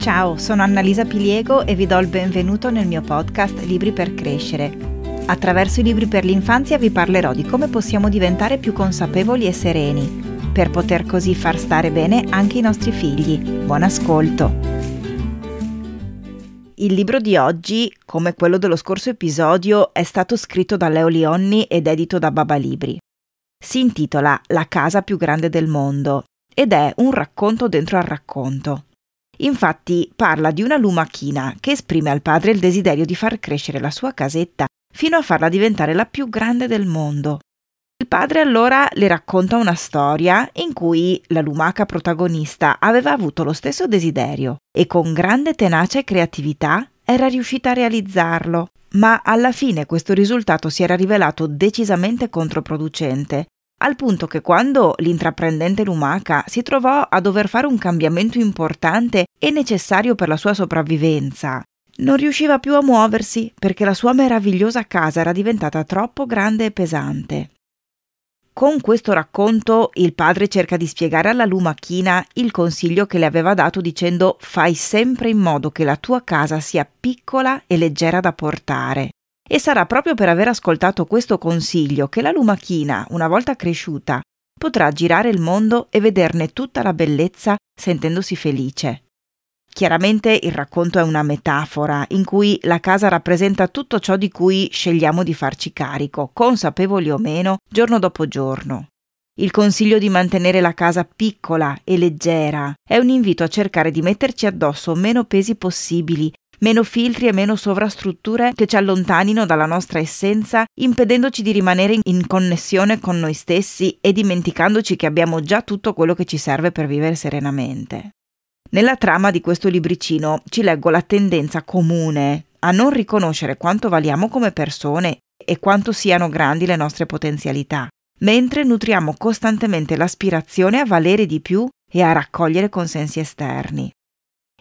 Ciao, sono Annalisa Piliego e vi do il benvenuto nel mio podcast Libri per crescere. Attraverso i libri per l'infanzia vi parlerò di come possiamo diventare più consapevoli e sereni, per poter così far stare bene anche i nostri figli. Buon ascolto! Il libro di oggi, come quello dello scorso episodio, è stato scritto da Leo Lionni ed edito da Baba Libri. Si intitola La casa più grande del mondo ed è un racconto dentro al racconto. Infatti parla di una lumachina che esprime al padre il desiderio di far crescere la sua casetta fino a farla diventare la più grande del mondo. Il padre allora le racconta una storia in cui la lumaca protagonista aveva avuto lo stesso desiderio e con grande tenacia e creatività era riuscita a realizzarlo, ma alla fine questo risultato si era rivelato decisamente controproducente al punto che quando l'intraprendente lumaca si trovò a dover fare un cambiamento importante e necessario per la sua sopravvivenza, non riusciva più a muoversi perché la sua meravigliosa casa era diventata troppo grande e pesante. Con questo racconto il padre cerca di spiegare alla lumachina il consiglio che le aveva dato dicendo fai sempre in modo che la tua casa sia piccola e leggera da portare. E sarà proprio per aver ascoltato questo consiglio che la lumachina, una volta cresciuta, potrà girare il mondo e vederne tutta la bellezza sentendosi felice. Chiaramente il racconto è una metafora in cui la casa rappresenta tutto ciò di cui scegliamo di farci carico, consapevoli o meno, giorno dopo giorno. Il consiglio di mantenere la casa piccola e leggera è un invito a cercare di metterci addosso meno pesi possibili meno filtri e meno sovrastrutture che ci allontanino dalla nostra essenza, impedendoci di rimanere in connessione con noi stessi e dimenticandoci che abbiamo già tutto quello che ci serve per vivere serenamente. Nella trama di questo libricino ci leggo la tendenza comune a non riconoscere quanto valiamo come persone e quanto siano grandi le nostre potenzialità, mentre nutriamo costantemente l'aspirazione a valere di più e a raccogliere consensi esterni.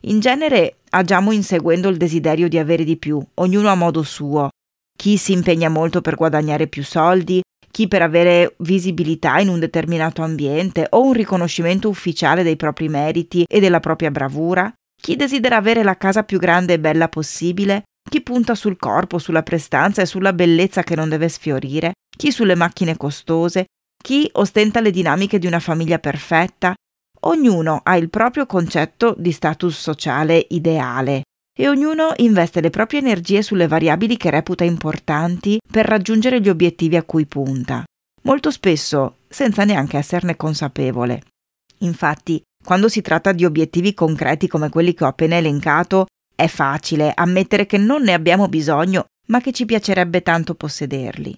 In genere agiamo inseguendo il desiderio di avere di più, ognuno a modo suo. Chi si impegna molto per guadagnare più soldi, chi per avere visibilità in un determinato ambiente o un riconoscimento ufficiale dei propri meriti e della propria bravura, chi desidera avere la casa più grande e bella possibile, chi punta sul corpo, sulla prestanza e sulla bellezza che non deve sfiorire, chi sulle macchine costose, chi ostenta le dinamiche di una famiglia perfetta, Ognuno ha il proprio concetto di status sociale ideale e ognuno investe le proprie energie sulle variabili che reputa importanti per raggiungere gli obiettivi a cui punta, molto spesso senza neanche esserne consapevole. Infatti, quando si tratta di obiettivi concreti come quelli che ho appena elencato, è facile ammettere che non ne abbiamo bisogno, ma che ci piacerebbe tanto possederli.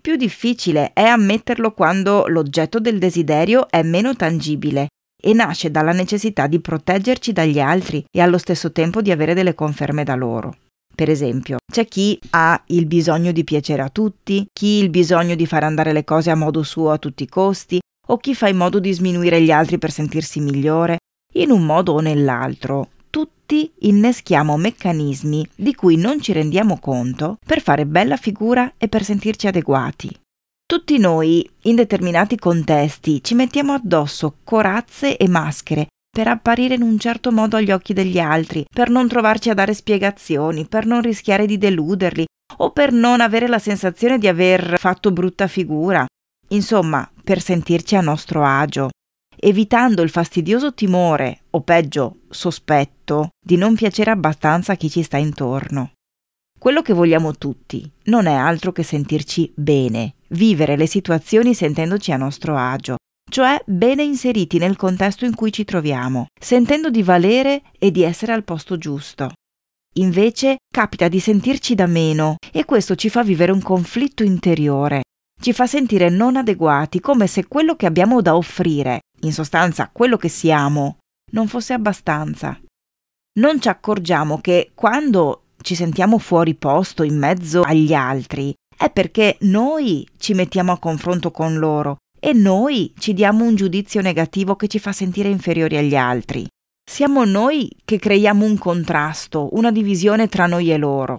Più difficile è ammetterlo quando l'oggetto del desiderio è meno tangibile e nasce dalla necessità di proteggerci dagli altri e allo stesso tempo di avere delle conferme da loro. Per esempio, c'è chi ha il bisogno di piacere a tutti, chi il bisogno di far andare le cose a modo suo a tutti i costi, o chi fa in modo di sminuire gli altri per sentirsi migliore. In un modo o nell'altro, tutti inneschiamo meccanismi di cui non ci rendiamo conto per fare bella figura e per sentirci adeguati. Tutti noi, in determinati contesti, ci mettiamo addosso corazze e maschere per apparire in un certo modo agli occhi degli altri, per non trovarci a dare spiegazioni, per non rischiare di deluderli o per non avere la sensazione di aver fatto brutta figura. Insomma, per sentirci a nostro agio, evitando il fastidioso timore, o peggio, sospetto, di non piacere abbastanza a chi ci sta intorno. Quello che vogliamo tutti non è altro che sentirci bene, vivere le situazioni sentendoci a nostro agio, cioè bene inseriti nel contesto in cui ci troviamo, sentendo di valere e di essere al posto giusto. Invece capita di sentirci da meno e questo ci fa vivere un conflitto interiore, ci fa sentire non adeguati, come se quello che abbiamo da offrire, in sostanza quello che siamo, non fosse abbastanza. Non ci accorgiamo che quando ci sentiamo fuori posto in mezzo agli altri, è perché noi ci mettiamo a confronto con loro e noi ci diamo un giudizio negativo che ci fa sentire inferiori agli altri. Siamo noi che creiamo un contrasto, una divisione tra noi e loro.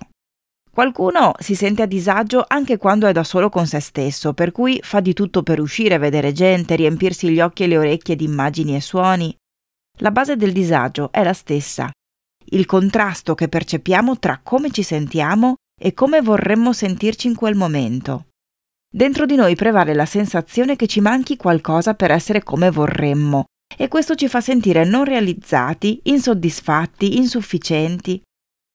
Qualcuno si sente a disagio anche quando è da solo con se stesso, per cui fa di tutto per uscire, vedere gente, riempirsi gli occhi e le orecchie di immagini e suoni. La base del disagio è la stessa, il contrasto che percepiamo tra come ci sentiamo e come vorremmo sentirci in quel momento. Dentro di noi prevale la sensazione che ci manchi qualcosa per essere come vorremmo e questo ci fa sentire non realizzati, insoddisfatti, insufficienti.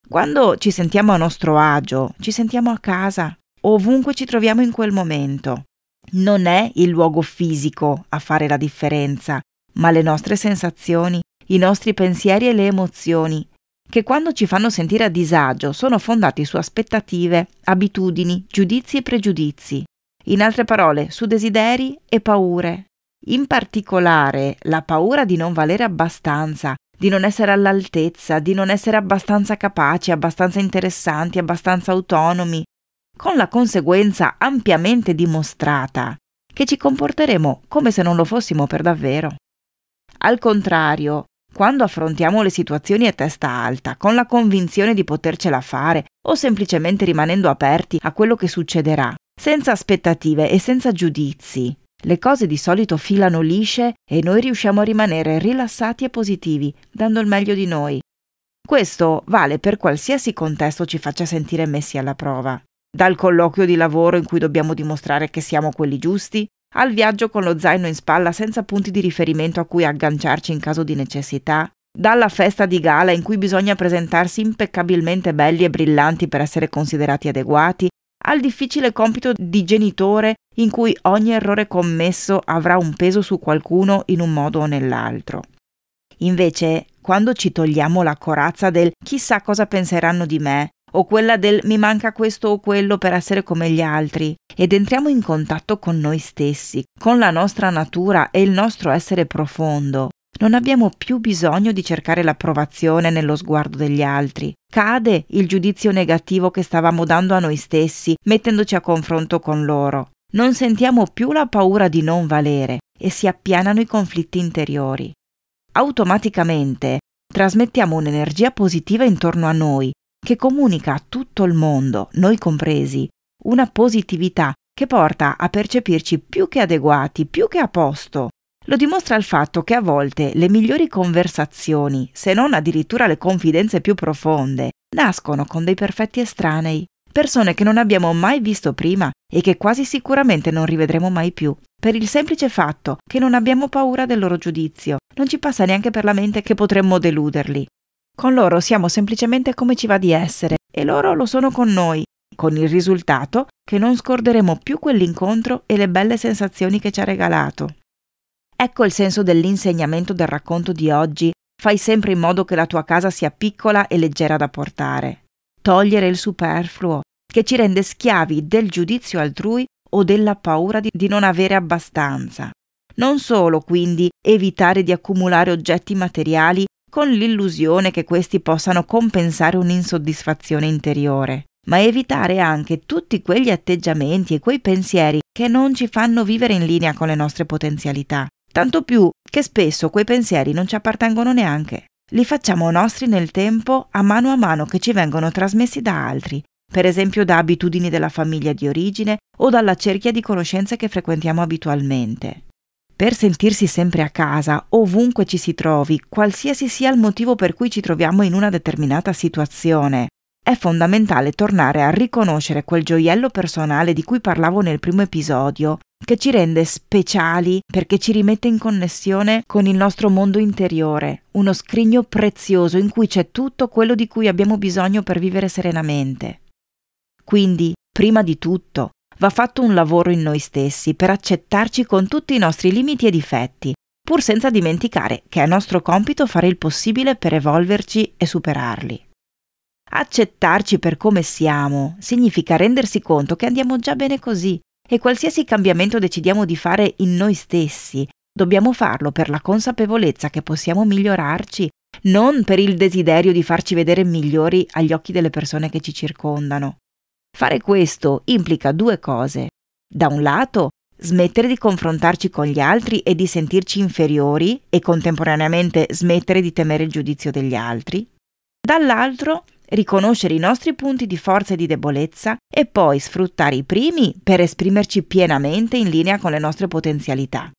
Quando ci sentiamo a nostro agio, ci sentiamo a casa, ovunque ci troviamo in quel momento. Non è il luogo fisico a fare la differenza, ma le nostre sensazioni, i nostri pensieri e le emozioni, che quando ci fanno sentire a disagio sono fondati su aspettative, abitudini, giudizi e pregiudizi. In altre parole, su desideri e paure. In particolare, la paura di non valere abbastanza, di non essere all'altezza, di non essere abbastanza capaci, abbastanza interessanti, abbastanza autonomi, con la conseguenza ampiamente dimostrata che ci comporteremo come se non lo fossimo per davvero. Al contrario, quando affrontiamo le situazioni a testa alta, con la convinzione di potercela fare o semplicemente rimanendo aperti a quello che succederà, senza aspettative e senza giudizi, le cose di solito filano lisce e noi riusciamo a rimanere rilassati e positivi, dando il meglio di noi. Questo vale per qualsiasi contesto ci faccia sentire messi alla prova. Dal colloquio di lavoro in cui dobbiamo dimostrare che siamo quelli giusti, al viaggio con lo zaino in spalla senza punti di riferimento a cui agganciarci in caso di necessità, dalla festa di gala in cui bisogna presentarsi impeccabilmente belli e brillanti per essere considerati adeguati, al difficile compito di genitore in cui ogni errore commesso avrà un peso su qualcuno in un modo o nell'altro. Invece, quando ci togliamo la corazza del chissà cosa penseranno di me, o quella del mi manca questo o quello per essere come gli altri, ed entriamo in contatto con noi stessi, con la nostra natura e il nostro essere profondo, non abbiamo più bisogno di cercare l'approvazione nello sguardo degli altri. Cade il giudizio negativo che stavamo dando a noi stessi, mettendoci a confronto con loro. Non sentiamo più la paura di non valere e si appianano i conflitti interiori. Automaticamente trasmettiamo un'energia positiva intorno a noi che comunica a tutto il mondo, noi compresi, una positività che porta a percepirci più che adeguati, più che a posto, lo dimostra il fatto che a volte le migliori conversazioni, se non addirittura le confidenze più profonde, nascono con dei perfetti estranei, persone che non abbiamo mai visto prima e che quasi sicuramente non rivedremo mai più, per il semplice fatto che non abbiamo paura del loro giudizio, non ci passa neanche per la mente che potremmo deluderli. Con loro siamo semplicemente come ci va di essere e loro lo sono con noi, con il risultato che non scorderemo più quell'incontro e le belle sensazioni che ci ha regalato. Ecco il senso dell'insegnamento del racconto di oggi. Fai sempre in modo che la tua casa sia piccola e leggera da portare. Togliere il superfluo, che ci rende schiavi del giudizio altrui o della paura di, di non avere abbastanza. Non solo, quindi, evitare di accumulare oggetti materiali con l'illusione che questi possano compensare un'insoddisfazione interiore, ma evitare anche tutti quegli atteggiamenti e quei pensieri che non ci fanno vivere in linea con le nostre potenzialità. Tanto più che spesso quei pensieri non ci appartengono neanche. Li facciamo nostri nel tempo a mano a mano che ci vengono trasmessi da altri, per esempio da abitudini della famiglia di origine o dalla cerchia di conoscenze che frequentiamo abitualmente. Per sentirsi sempre a casa, ovunque ci si trovi, qualsiasi sia il motivo per cui ci troviamo in una determinata situazione, è fondamentale tornare a riconoscere quel gioiello personale di cui parlavo nel primo episodio che ci rende speciali perché ci rimette in connessione con il nostro mondo interiore, uno scrigno prezioso in cui c'è tutto quello di cui abbiamo bisogno per vivere serenamente. Quindi, prima di tutto, va fatto un lavoro in noi stessi per accettarci con tutti i nostri limiti e difetti, pur senza dimenticare che è nostro compito fare il possibile per evolverci e superarli. Accettarci per come siamo significa rendersi conto che andiamo già bene così e qualsiasi cambiamento decidiamo di fare in noi stessi, dobbiamo farlo per la consapevolezza che possiamo migliorarci, non per il desiderio di farci vedere migliori agli occhi delle persone che ci circondano. Fare questo implica due cose. Da un lato, smettere di confrontarci con gli altri e di sentirci inferiori e contemporaneamente smettere di temere il giudizio degli altri. Dall'altro, riconoscere i nostri punti di forza e di debolezza e poi sfruttare i primi per esprimerci pienamente in linea con le nostre potenzialità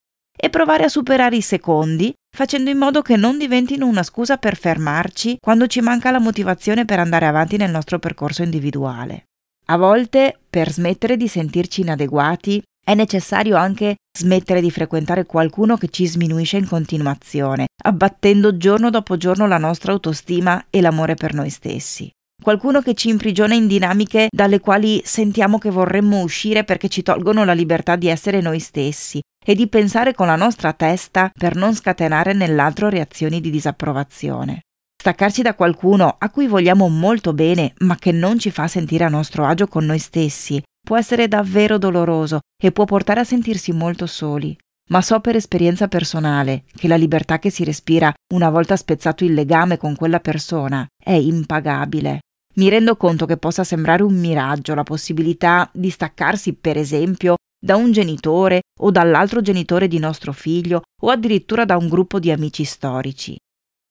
e provare a superare i secondi facendo in modo che non diventino una scusa per fermarci quando ci manca la motivazione per andare avanti nel nostro percorso individuale. A volte, per smettere di sentirci inadeguati, è necessario anche smettere di frequentare qualcuno che ci sminuisce in continuazione, abbattendo giorno dopo giorno la nostra autostima e l'amore per noi stessi. Qualcuno che ci imprigiona in dinamiche dalle quali sentiamo che vorremmo uscire perché ci tolgono la libertà di essere noi stessi e di pensare con la nostra testa per non scatenare nell'altro reazioni di disapprovazione. Staccarci da qualcuno a cui vogliamo molto bene ma che non ci fa sentire a nostro agio con noi stessi può essere davvero doloroso e può portare a sentirsi molto soli. Ma so per esperienza personale che la libertà che si respira una volta spezzato il legame con quella persona è impagabile. Mi rendo conto che possa sembrare un miraggio la possibilità di staccarsi, per esempio, da un genitore o dall'altro genitore di nostro figlio o addirittura da un gruppo di amici storici.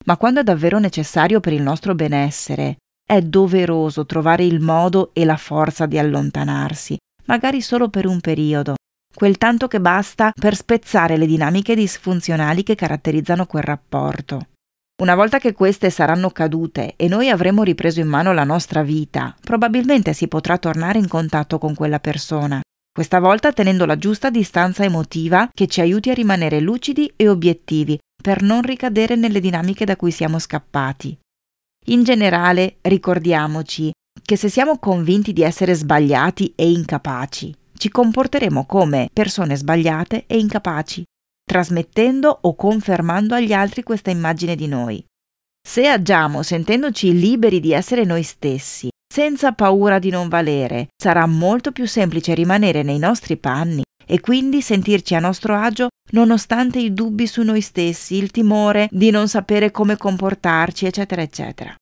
Ma quando è davvero necessario per il nostro benessere, è doveroso trovare il modo e la forza di allontanarsi, magari solo per un periodo, quel tanto che basta per spezzare le dinamiche disfunzionali che caratterizzano quel rapporto. Una volta che queste saranno cadute e noi avremo ripreso in mano la nostra vita, probabilmente si potrà tornare in contatto con quella persona, questa volta tenendo la giusta distanza emotiva che ci aiuti a rimanere lucidi e obiettivi per non ricadere nelle dinamiche da cui siamo scappati. In generale, ricordiamoci che se siamo convinti di essere sbagliati e incapaci, ci comporteremo come persone sbagliate e incapaci, trasmettendo o confermando agli altri questa immagine di noi. Se agiamo sentendoci liberi di essere noi stessi, senza paura di non valere, sarà molto più semplice rimanere nei nostri panni e quindi sentirci a nostro agio nonostante i dubbi su noi stessi, il timore di non sapere come comportarci, eccetera, eccetera.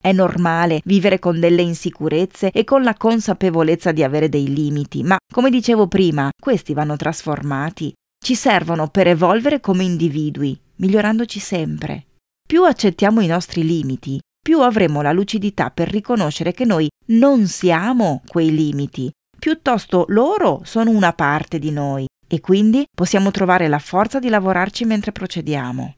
È normale vivere con delle insicurezze e con la consapevolezza di avere dei limiti, ma come dicevo prima, questi vanno trasformati. Ci servono per evolvere come individui, migliorandoci sempre. Più accettiamo i nostri limiti, più avremo la lucidità per riconoscere che noi non siamo quei limiti, piuttosto loro sono una parte di noi e quindi possiamo trovare la forza di lavorarci mentre procediamo.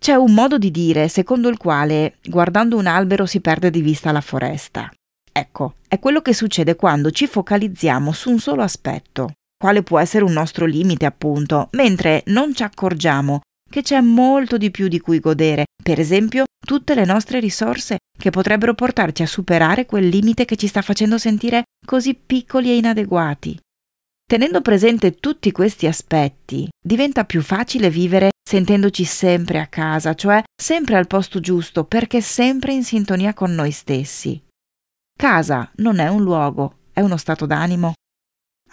C'è un modo di dire secondo il quale guardando un albero si perde di vista la foresta. Ecco, è quello che succede quando ci focalizziamo su un solo aspetto, quale può essere un nostro limite appunto, mentre non ci accorgiamo che c'è molto di più di cui godere, per esempio tutte le nostre risorse che potrebbero portarci a superare quel limite che ci sta facendo sentire così piccoli e inadeguati. Tenendo presente tutti questi aspetti, diventa più facile vivere sentendoci sempre a casa, cioè sempre al posto giusto, perché sempre in sintonia con noi stessi. Casa non è un luogo, è uno stato d'animo.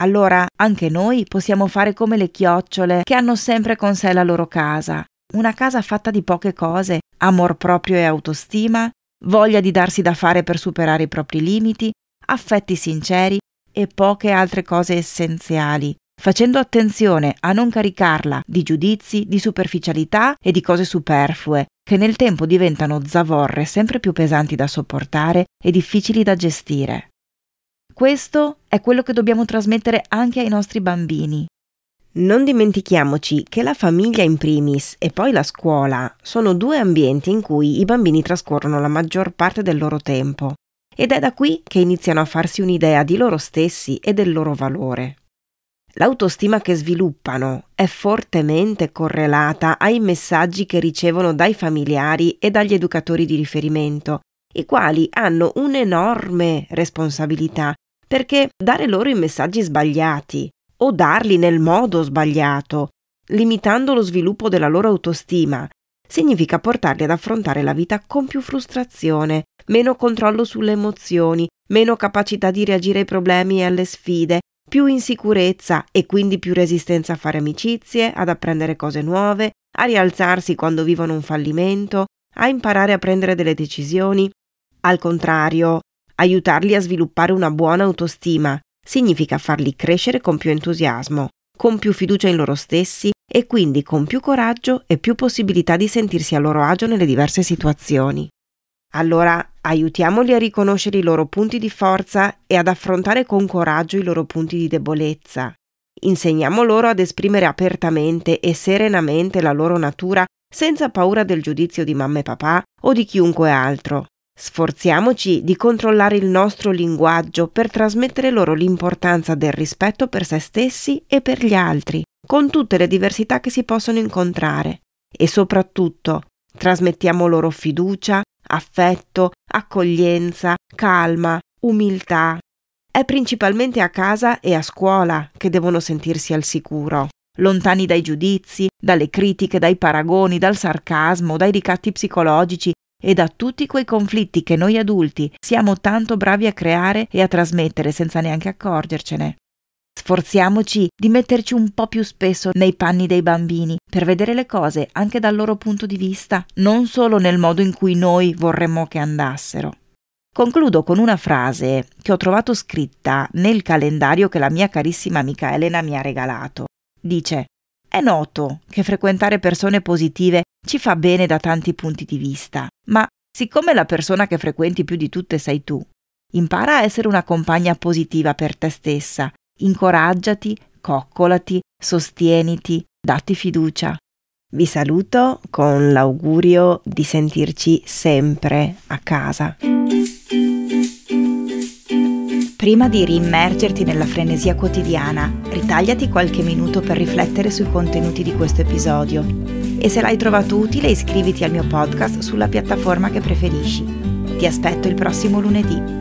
Allora anche noi possiamo fare come le chiocciole che hanno sempre con sé la loro casa, una casa fatta di poche cose, amor proprio e autostima, voglia di darsi da fare per superare i propri limiti, affetti sinceri e poche altre cose essenziali, facendo attenzione a non caricarla di giudizi, di superficialità e di cose superflue, che nel tempo diventano zavorre sempre più pesanti da sopportare e difficili da gestire. Questo è quello che dobbiamo trasmettere anche ai nostri bambini. Non dimentichiamoci che la famiglia in primis e poi la scuola sono due ambienti in cui i bambini trascorrono la maggior parte del loro tempo ed è da qui che iniziano a farsi un'idea di loro stessi e del loro valore. L'autostima che sviluppano è fortemente correlata ai messaggi che ricevono dai familiari e dagli educatori di riferimento, i quali hanno un'enorme responsabilità perché dare loro i messaggi sbagliati o darli nel modo sbagliato, limitando lo sviluppo della loro autostima, significa portarli ad affrontare la vita con più frustrazione, meno controllo sulle emozioni, meno capacità di reagire ai problemi e alle sfide, più insicurezza e quindi più resistenza a fare amicizie, ad apprendere cose nuove, a rialzarsi quando vivono un fallimento, a imparare a prendere delle decisioni. Al contrario, aiutarli a sviluppare una buona autostima significa farli crescere con più entusiasmo, con più fiducia in loro stessi e quindi con più coraggio e più possibilità di sentirsi a loro agio nelle diverse situazioni. Allora aiutiamoli a riconoscere i loro punti di forza e ad affrontare con coraggio i loro punti di debolezza. Insegniamo loro ad esprimere apertamente e serenamente la loro natura senza paura del giudizio di mamma e papà o di chiunque altro. Sforziamoci di controllare il nostro linguaggio per trasmettere loro l'importanza del rispetto per se stessi e per gli altri, con tutte le diversità che si possono incontrare. E soprattutto trasmettiamo loro fiducia, affetto, accoglienza, calma, umiltà. È principalmente a casa e a scuola che devono sentirsi al sicuro lontani dai giudizi, dalle critiche, dai paragoni, dal sarcasmo, dai ricatti psicologici e da tutti quei conflitti che noi adulti siamo tanto bravi a creare e a trasmettere senza neanche accorgercene. Sforziamoci di metterci un po' più spesso nei panni dei bambini per vedere le cose anche dal loro punto di vista, non solo nel modo in cui noi vorremmo che andassero. Concludo con una frase che ho trovato scritta nel calendario che la mia carissima amica Elena mi ha regalato. Dice è noto che frequentare persone positive ci fa bene da tanti punti di vista, ma siccome la persona che frequenti più di tutte sei tu, impara a essere una compagna positiva per te stessa, incoraggiati, coccolati, sostieniti, datti fiducia. Vi saluto con l'augurio di sentirci sempre a casa. Prima di riimmergerti nella frenesia quotidiana, ritagliati qualche minuto per riflettere sui contenuti di questo episodio. E se l'hai trovato utile iscriviti al mio podcast sulla piattaforma che preferisci. Ti aspetto il prossimo lunedì.